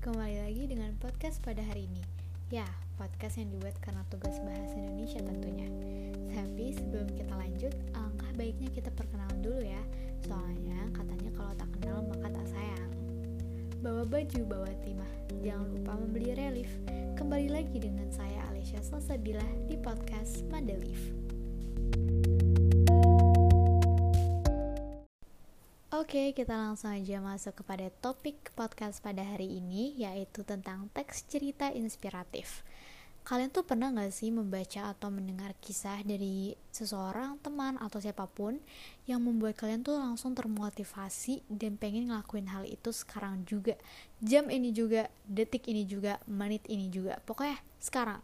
kembali lagi dengan podcast pada hari ini. Ya, podcast yang dibuat karena tugas bahasa Indonesia tentunya. Tapi sebelum kita lanjut, alangkah baiknya kita perkenalan dulu ya. Soalnya katanya kalau tak kenal maka tak sayang. Bawa baju, bawa timah. Jangan lupa membeli relief. Kembali lagi dengan saya Alicia Salsabila di podcast Mandelif Oke, kita langsung aja masuk kepada topik podcast pada hari ini, yaitu tentang teks cerita inspiratif. Kalian tuh pernah gak sih membaca atau mendengar kisah dari seseorang, teman, atau siapa pun yang membuat kalian tuh langsung termotivasi dan pengen ngelakuin hal itu sekarang juga, jam ini juga, detik ini juga, menit ini juga, pokoknya sekarang.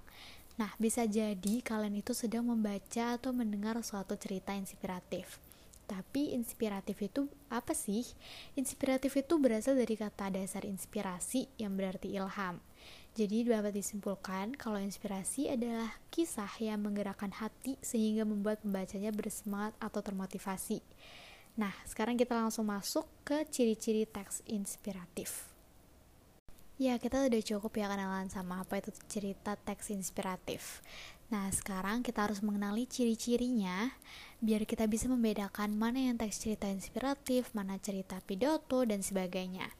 Nah, bisa jadi kalian itu sedang membaca atau mendengar suatu cerita inspiratif tapi inspiratif itu apa sih? Inspiratif itu berasal dari kata dasar inspirasi yang berarti ilham. Jadi dapat disimpulkan kalau inspirasi adalah kisah yang menggerakkan hati sehingga membuat pembacanya bersemangat atau termotivasi. Nah, sekarang kita langsung masuk ke ciri-ciri teks inspiratif. Ya, kita udah cukup ya kenalan sama apa itu cerita teks inspiratif. Nah, sekarang kita harus mengenali ciri-cirinya biar kita bisa membedakan mana yang teks cerita inspiratif, mana cerita pidato, dan sebagainya.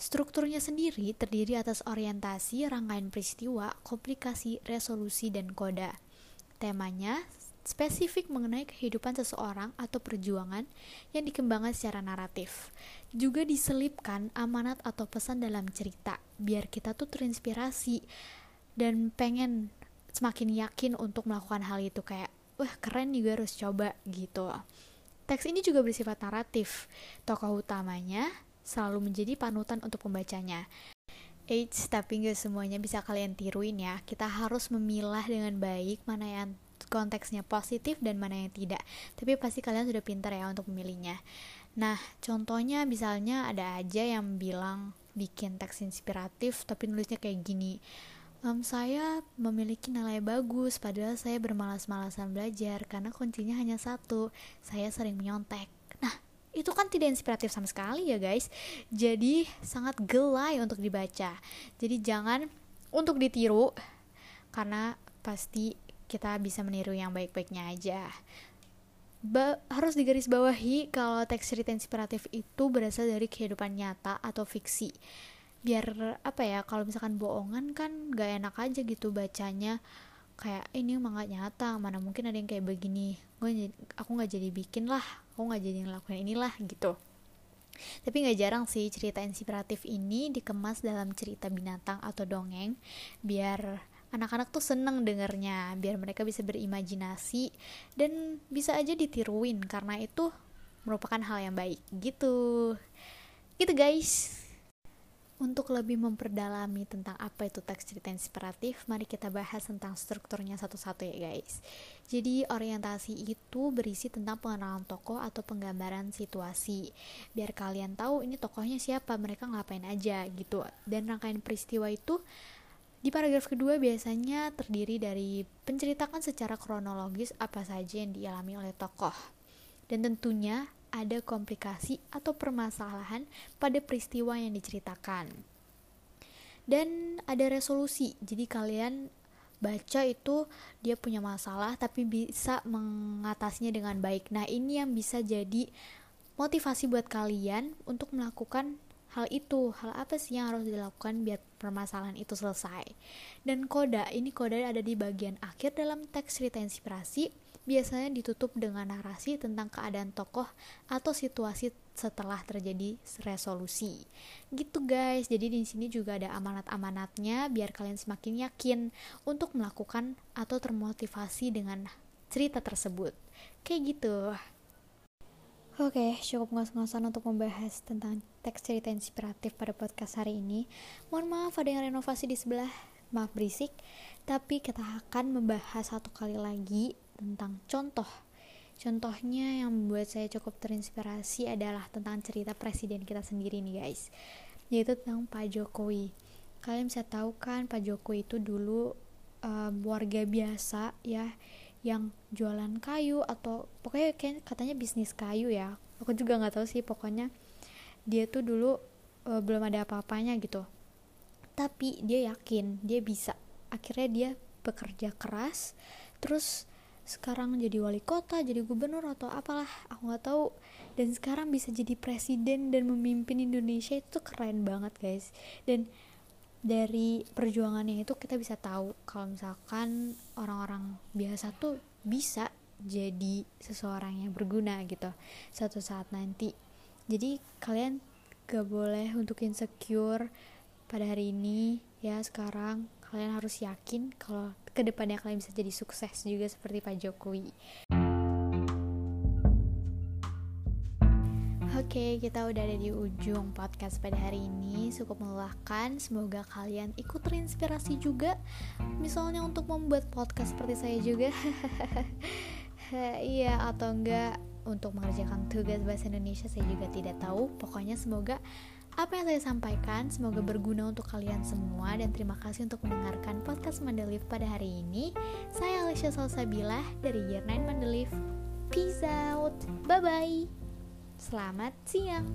Strukturnya sendiri terdiri atas orientasi, rangkaian peristiwa, komplikasi, resolusi, dan koda. Temanya spesifik mengenai kehidupan seseorang atau perjuangan yang dikembangkan secara naratif. Juga diselipkan amanat atau pesan dalam cerita, biar kita tuh terinspirasi dan pengen semakin yakin untuk melakukan hal itu kayak wah keren juga harus coba gitu. Teks ini juga bersifat naratif. Tokoh utamanya selalu menjadi panutan untuk pembacanya. Eits, tapi gak semuanya bisa kalian tiruin ya. Kita harus memilah dengan baik mana yang konteksnya positif dan mana yang tidak. Tapi pasti kalian sudah pintar ya untuk memilihnya. Nah, contohnya misalnya ada aja yang bilang bikin teks inspiratif tapi nulisnya kayak gini. Um, saya memiliki nilai bagus padahal saya bermalas-malasan belajar karena kuncinya hanya satu, saya sering menyontek. Nah, itu kan tidak inspiratif sama sekali ya guys. Jadi sangat gelai untuk dibaca. Jadi jangan untuk ditiru karena pasti kita bisa meniru yang baik-baiknya aja. Ba harus digarisbawahi kalau teks cerita inspiratif itu berasal dari kehidupan nyata atau fiksi. Biar apa ya, kalau misalkan bohongan kan gak enak aja gitu bacanya kayak ini emang gak nyata mana mungkin ada yang kayak begini gue aku nggak jadi bikin lah aku nggak jadi ngelakuin inilah gitu tapi nggak jarang sih cerita inspiratif ini dikemas dalam cerita binatang atau dongeng biar anak-anak tuh seneng dengernya biar mereka bisa berimajinasi dan bisa aja ditiruin karena itu merupakan hal yang baik gitu gitu guys untuk lebih memperdalami tentang apa itu teks cerita inspiratif, mari kita bahas tentang strukturnya satu-satu ya guys. Jadi orientasi itu berisi tentang pengenalan tokoh atau penggambaran situasi. Biar kalian tahu ini tokohnya siapa, mereka ngapain aja gitu. Dan rangkaian peristiwa itu di paragraf kedua biasanya terdiri dari penceritakan secara kronologis apa saja yang dialami oleh tokoh. Dan tentunya ada komplikasi atau permasalahan pada peristiwa yang diceritakan. Dan ada resolusi. Jadi kalian baca itu dia punya masalah tapi bisa mengatasinya dengan baik. Nah, ini yang bisa jadi motivasi buat kalian untuk melakukan hal itu hal apa sih yang harus dilakukan biar permasalahan itu selesai? Dan koda ini koda ada di bagian akhir dalam teks cerita inspirasi biasanya ditutup dengan narasi tentang keadaan tokoh atau situasi setelah terjadi resolusi. Gitu guys. Jadi di sini juga ada amanat-amanatnya biar kalian semakin yakin untuk melakukan atau termotivasi dengan cerita tersebut. Kayak gitu Oke, cukup ngos-ngosan untuk membahas tentang teks cerita inspiratif pada podcast hari ini. Mohon maaf ada yang renovasi di sebelah, maaf berisik. Tapi kita akan membahas satu kali lagi tentang contoh. Contohnya yang membuat saya cukup terinspirasi adalah tentang cerita presiden kita sendiri nih guys. Yaitu tentang Pak Jokowi. Kalian bisa tahu kan Pak Jokowi itu dulu um, warga biasa ya yang jualan kayu atau pokoknya kayak katanya bisnis kayu ya. Aku juga nggak tahu sih pokoknya dia tuh dulu uh, belum ada apa-apanya gitu. Tapi dia yakin dia bisa. Akhirnya dia bekerja keras terus sekarang jadi wali kota jadi gubernur atau apalah aku nggak tahu. Dan sekarang bisa jadi presiden dan memimpin Indonesia itu keren banget guys. Dan dari perjuangannya itu kita bisa tahu kalau misalkan orang-orang biasa tuh bisa jadi seseorang yang berguna gitu suatu saat nanti jadi kalian gak boleh untuk insecure pada hari ini ya sekarang kalian harus yakin kalau ke depannya kalian bisa jadi sukses juga seperti Pak Jokowi. Oke, okay, kita udah ada di ujung podcast pada hari ini. Cukup melelahkan. Semoga kalian ikut terinspirasi juga. Misalnya untuk membuat podcast seperti saya juga. Iya, atau enggak untuk mengerjakan tugas bahasa Indonesia saya juga tidak tahu. Pokoknya semoga apa yang saya sampaikan semoga berguna untuk kalian semua dan terima kasih untuk mendengarkan podcast Mandelif pada hari ini. Saya Alicia Salsabila dari Year 9 Mandelif. Peace out. Bye bye. Selamat siang.